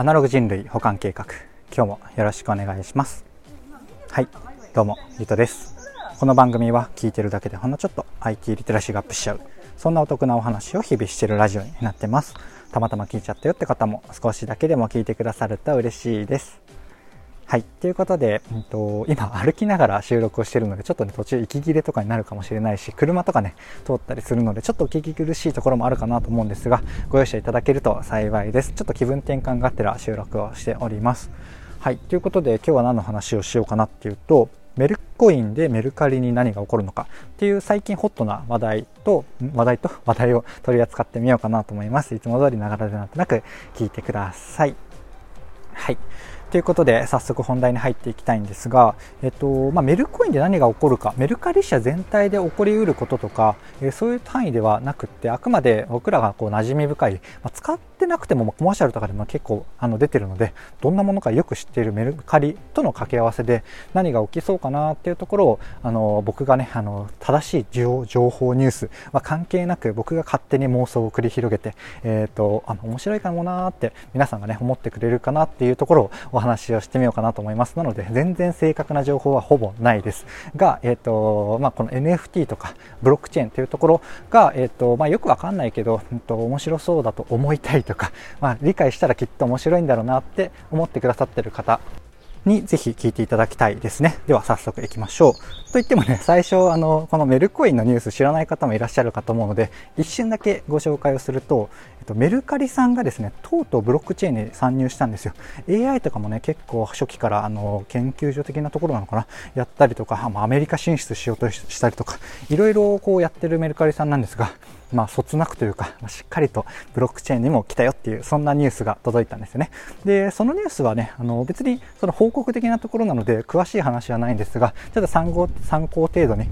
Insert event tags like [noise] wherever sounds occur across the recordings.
アナログ人類保管計画。今日もよろしくお願いします。はい。どうもゆとです。この番組は聞いてるだけでほんのちょっと IT リテラシーがアップしちゃう。そんなお得なお話を日々してるラジオになってます。たまたま聞いちゃったよって方も少しだけでも聞いてくださると嬉しいです。はい。ということで、うんと、今歩きながら収録をしているので、ちょっとね、途中息切れとかになるかもしれないし、車とかね、通ったりするので、ちょっとお聞き苦しいところもあるかなと思うんですが、ご容赦いただけると幸いです。ちょっと気分転換があってら収録をしております。はい。ということで、今日は何の話をしようかなっていうと、メルコインでメルカリに何が起こるのかっていう最近ホットな話題と、話題と [laughs] 話題を取り扱ってみようかなと思います。いつも通りながらでなんとなく聞いてください。はい。ということで早速本題に入っていきたいんですが、えっとまあ、メルコインで何が起こるかメルカリ社全体で起こりうることとか、え、そういう単位ではなくってあくまで僕らがこう馴染み深い、まあ、使ってなくてもコマーシャルとかでも結構あの出てるのでどんなものかよく知っているメルカリとの掛け合わせで何が起きそうかなっていうところをあの僕がねあの正しい情報ニュースは関係なく僕が勝手に妄想を繰り広げて、えーと、あの面白いかもなーって皆さんがね思ってくれるかなっていうところをお話をしてみようかなと思います。なので、全然正確な情報はほぼないです。が、え、ー、と、まあ、この NFT とかブロックチェーンというところが、え、ー、と、まあ、よくわかんないけど、うんと、面白そうだと思いたいとか、まあ、理解したらきっと面白いんだろうなって思ってくださってる方にぜひ聞いていただきたいですね。では早速いきましょう。といってもね、最初、あの、このメルコインのニュース知らない方もいらっしゃるかと思うので、一瞬だけご紹介をすると、えっと、メルカリさんがですね、とうとうブロックチェーンに参入したんですよ。AI とかもね、結構初期から、あの、研究所的なところなのかな、やったりとか、アメリカ進出しようとしたりとか、いろいろこうやってるメルカリさんなんですが、まあ、そつなくというか、しっかりとブロックチェーンにも来たよっていう、そんなニュースが届いたんですよね。で、そのニュースはね、あの、別にその報告的なところなので、詳しい話はないんですが、ちょっと参考、参考程度に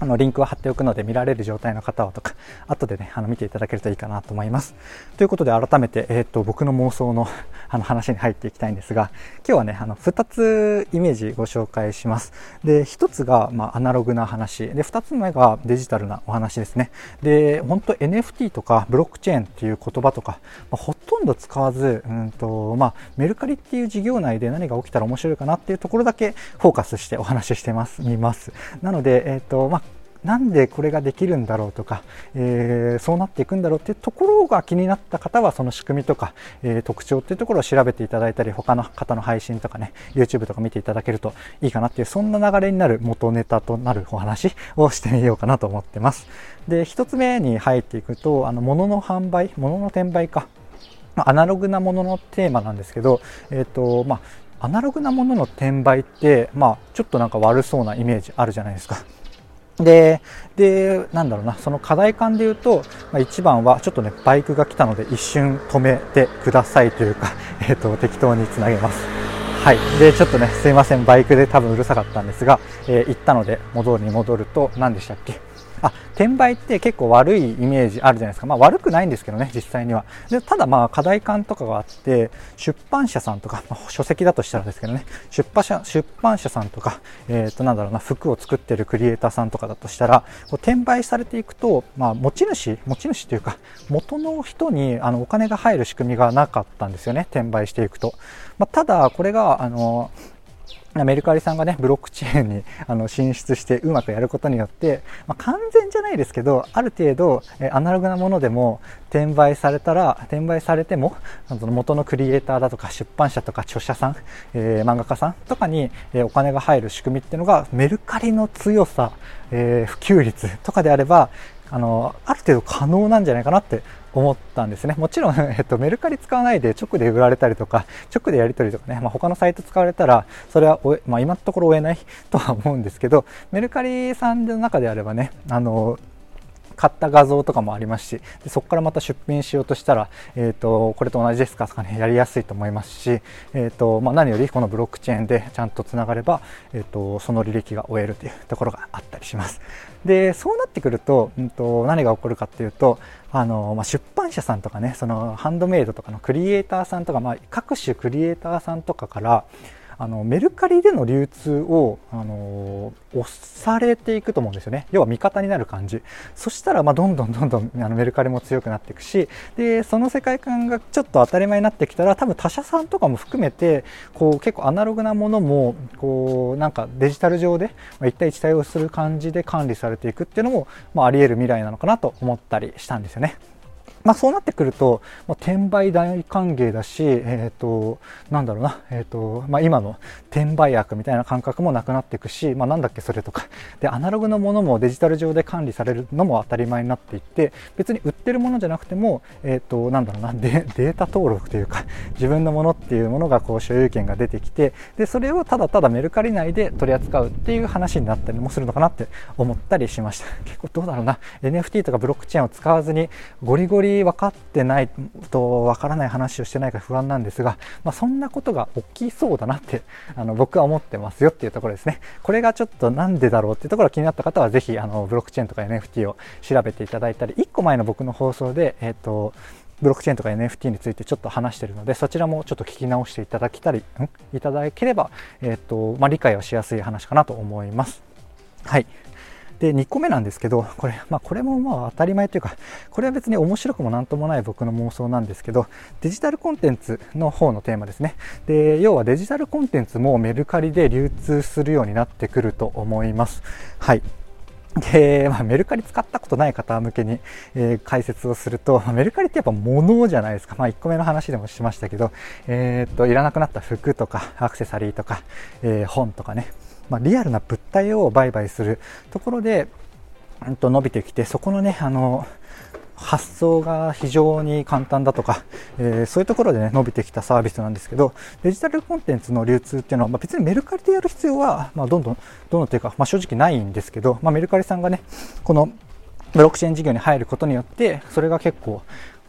あの、リンクを貼っておくので見られる状態の方はとか、[laughs] 後でね、あの、見ていただけるといいかなと思います。ということで、改めて、えっ、ー、と、僕の妄想の [laughs] あの、話に入っていきたいんですが、今日はね、あの、二つイメージご紹介します。で、一つが、まあ、アナログな話。で、二つ目がデジタルなお話ですね。で、本当 NFT とか、ブロックチェーンっていう言葉とか、まあ、ほとんど使わず、うんと、まあ、メルカリっていう事業内で何が起きたら面白いかなっていうところだけフォーカスしてお話ししてます、見ます。なので、えっ、ー、と、まあ、なんでこれができるんだろうとか、えー、そうなっていくんだろうっていうところが気になった方はその仕組みとか、えー、特徴っていうところを調べていただいたり他の方の配信とかね YouTube とか見ていただけるといいかなっていうそんな流れになる元ネタとなるお話をしてみようかなと思ってますで1つ目に入っていくとあの物の販売物の転売かアナログなもののテーマなんですけど、えっ、ー、とまあ、アナログなものの転売って、まあ、ちょっとなんか悪そうなイメージあるじゃないですか。で、で、なんだろうな、その課題感で言うと、まあ、一番はちょっとね、バイクが来たので一瞬止めてくださいというか、[laughs] えっ、ー、と、適当につなげます。はい。で、ちょっとね、すいません、バイクで多分うるさかったんですが、えー、行ったので戻るに戻ると、何でしたっけ、転売って結構悪いイメージあるじゃないですか。まあ悪くないんですけどね、実際には。でただまあ課題感とかがあって、出版社さんとか、まあ、書籍だとしたらですけどね、出版社、出版社さんとか、え、ー、となんだろうな、服を作ってるクリエイターさんとかだとしたら、こう転売されていくと、まあ持ち主、持ち主というか、元の人にあのお金が入る仕組みがなかったんですよね、転売していくと。まあ、ただ、これが、あの、メルカリさんがね、ブロックチェーンにあの進出してうまくやることによって、まあ、完全じゃないですけど、ある程度、えアナログなものでも転売されたら、転売されても、その元のクリエイターだとか出版社とか著者さん、えー、漫画家さんとかに、え、お金が入る仕組みっていうのがメルカリの強さ、えー、普及率とかであれば、あの、ある程度可能なんじゃないかなって思ったんですね。もちろん、[laughs] えっと、メルカリ使わないで直で売られたりとか、直でやり取りとかね、まあ、他のサイト使われたら、それはまあ、今のところ追えない [laughs] とは思うんですけど、メルカリさんの中であればね、あの、買った画像とかもありますしでそこからまた出品しようとしたら、えーと、これと同じですか？とかねやりやすいと思いますし、えーとまあ、何よりこのブロックチェーンでちゃんとつながれば、えーと、その履歴が追えるというところがあったりします。でそうなってくると,、うんと、何が起こるかっていうとあの、まあ、出版社さんとかねそのハンドメイドとかのクリエイターさんとか、まあ、各種クリエイターさんとかからあのメルカリでの流通をあの押されていくと思うんですよね要は味方になる感じそしたらまどんどんどんどんあのメルカリも強くなっていくしでその世界観がちょっと当たり前になってきたら多分他社さんとかも含めてこう結構アナログなものもこうなんかデジタル上でま1対1対応する感じで管理されていくっていうのも、まあ、あり得る未来なのかなと思ったりしたんですよね。まあ、そうなってくると、まあ、転売大歓迎だし、えーと、なんだろうな、えーとまあ、今の転売悪みたいな感覚もなくなっていくし、まあ、なんだっけそれとか。でアナログのものもデジタル上で管理されるのも当たり前になっていって別に売ってるものじゃなくても、えーと、なんだろうなデータ登録というか自分のものっていうものがこう所有権が出てきてでそれをただただメルカリ内で取り扱うっていう話になったりもするのかなって思ったりしました。結構どうだろうな。NFT とかブロックチェーンを使わずにゴリゴリ分かってないと分からない話をしてないか不安なんですが、まあ、そんなことが起きそうだなってあの僕は思ってますよっていうところですね。これがちょっとなんでだろうっていうところが気になった方はぜひあのブロックチェーンとか NFT を調べていただいたり1個前の僕の放送で、えっ、ー、とブロックチェーンとか NFT についてちょっと話しているのでそちらもちょっと聞き直していただけたりん？いただければ、えーとまあ、理解はしやすい話かなと思います。はい。で2個目なんですけどこれ,、まあ、これもまあ当たり前というかこれは別に面白くもなんともない僕の妄想なんですけどデジタルコンテンツの方のテーマですね。で要はデジタルコンテンツもメルカリで流通するようになってくると思います。はい。で、まあ、メルカリ使ったことない方向けに、えー、解説をすると、メルカリってやっぱ物じゃないですか。まあ、1個目の話でもしましたけど、えー、っと、いらなくなった服とか、アクセサリーとか、えー、本とかね、まあ、リアルな物体を売買するところで、うん、と伸びてきてそこのねあの発想が非常に簡単だとか、えー、そういうところでね伸びてきたサービスなんですけどデジタルコンテンツの流通っていうのは、まあ、別にメルカリでやる必要は、まあ、どんどんどんどんというか、まあ、正直ないんですけど、まあ、メルカリさんがねこのブロックチェーン事業に入ることによってそれが結構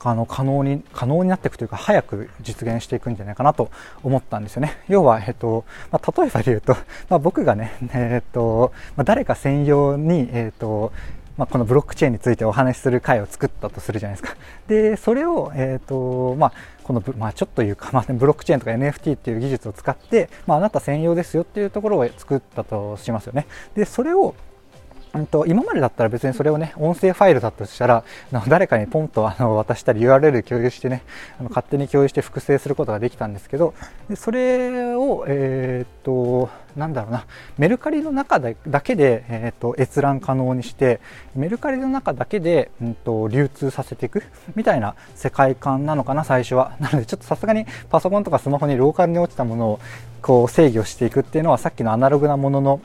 あの可能に可能になっていくというか早く実現していくんじゃないかなと思ったんですよね。要は、えっとまあ、例えばで言うと、まあ、僕がね、えっとまあ、誰か専用に、えっとまあ、このブロックチェーンについてお話しする会を作ったとするじゃないですか。で、それを、えっ、と、まあ、この、まあ、ちょっというか、まあ、ブロックチェーンとか NFT っていう技術を使って、まあ、あなた専用ですよっていうところを作ったとしますよね。で、それを、うんと、今までだったら別にそれをね、音声ファイルだとしたら、誰かにポンとあの渡したり URL 共有してね、あの勝手に共有して複製することができたんですけど、でそれを、え、っと、なんだろうな、メルカリの中だけで、え、っと閲覧可能にして、メルカリの中だけで、うんと、流通させていくみたいな世界観なのかな、最初は。なので、ちょっとさすがにパソコンとかスマホにローカルに落ちたものをこう制御していくっていうのは、さっきのアナログなものの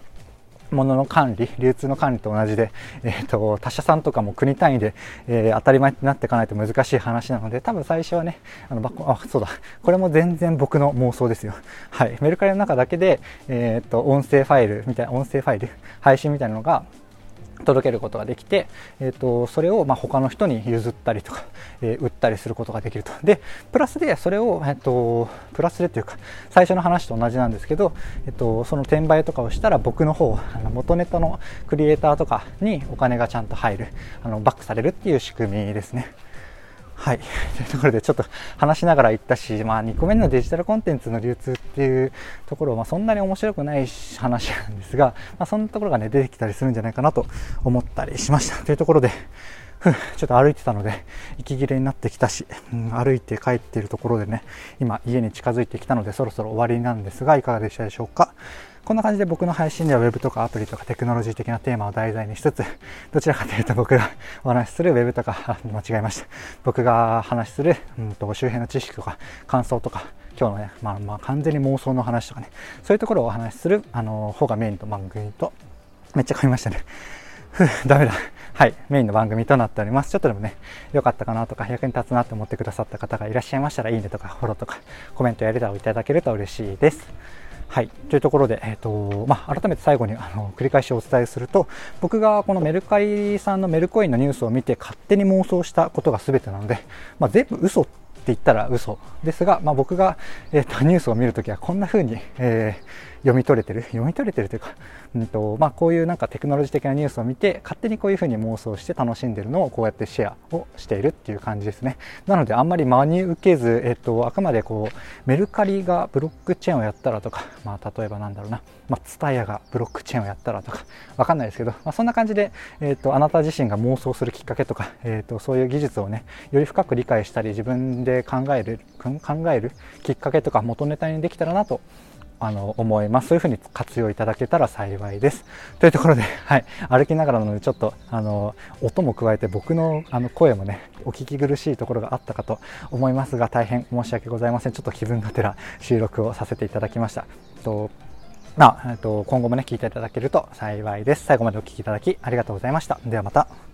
物の管理、[laughs] 流通の管理と同じで、えーと、他社さんとかも国単位で、えー、当たり前になっていかないと難しい話なので、多分最初はね、あのあそうだ、これも全然僕の妄想ですよ。はい、メルカリの中だけで、えーと音声ファイルみたいな、音声ファイル、配信みたいなのが、届けることができて、えーと、それをまあ他の人に譲ったりとか、えー、売ったりすることができると。で、プラスでそれを、えーと、プラスでというか、最初の話と同じなんですけど、えーと、その転売とかをしたら僕の方、あの元ネタのクリエイターとかにお金がちゃんと入る、あのバックされるっていう仕組みですね。はい。というところでちょっと話しながら言ったし、まあ2個目のデジタルコンテンツの流通っていうところは、まあそんなに面白くない話なんですが、まあそんなところがね、出てきたりするんじゃないかなと思ったりしました。というところで、ちょっと歩いてたので、息切れになってきたし、うん、歩いて帰っているところでね、今家に近づいてきたのでそろそろ終わりなんですが、いかがでしたでしょうか？こんな感じで僕の配信では Web とかアプリとかテクノロジー的なテーマを題材にしつつ、[laughs] どちらかというと僕がお話しする Web とか、間違えました。僕が話しする、うんと、周辺の知識とか感想とか、今日のね、まあ、まあ完全に妄想の話とかね、そういうところをお話しする、あの、方がメインの番組と、めっちゃ噛みましたね。[laughs] ふダメだ。はい、メインの番組となっております。ちょっとでもね、良かったかなとか、役に立つなって思ってくださった方がいらっしゃいましたら、いいねとか、フォローとか、コメントやレターをいただけると嬉しいです。はい、というところで、えーとまあ、改めて最後にあの繰り返しお伝えすると僕がこのメルカリさんのメルコインのニュースを見て勝手に妄想したことが全てなので、まあ、全部嘘って言ったら嘘ですが、まあ、僕が、えーと、ニュースを見るときはこんな風に、えー読み取れてる？[laughs] 読み取れてるというか、うんとまあ、こういうなんかテクノロジー的なニュースを見て勝手にこういうふうに妄想して楽しんでるのをこうやってシェアをしているっていう感じですね。なのであんまり真に受けず、えっと、あくまでこうメルカリがブロックチェーンをやったらとか、まあ、例えばなんだろうな、まあ、ツタヤがブロックチェーンをやったらとかわかんないですけど、まあ、そんな感じで、えっと、あなた自身が妄想するきっかけとか、えっと、そういう技術をねより深く理解したり自分で考える考えるきっかけとか元ネタにできたらなとあの思います。そういうふうに活用いただけたら幸いです。というところで、[laughs] はい、歩きながらなのでちょっとあの音も加えて僕のあの声もねお聞き苦しいところがあったかと思いますが大変申し訳ございません。ちょっと気分がてら収録をさせていただきました。とまあ、えっと今後もね聞いていただけると幸いです。最後までお聴きいただきありがとうございました。ではまた。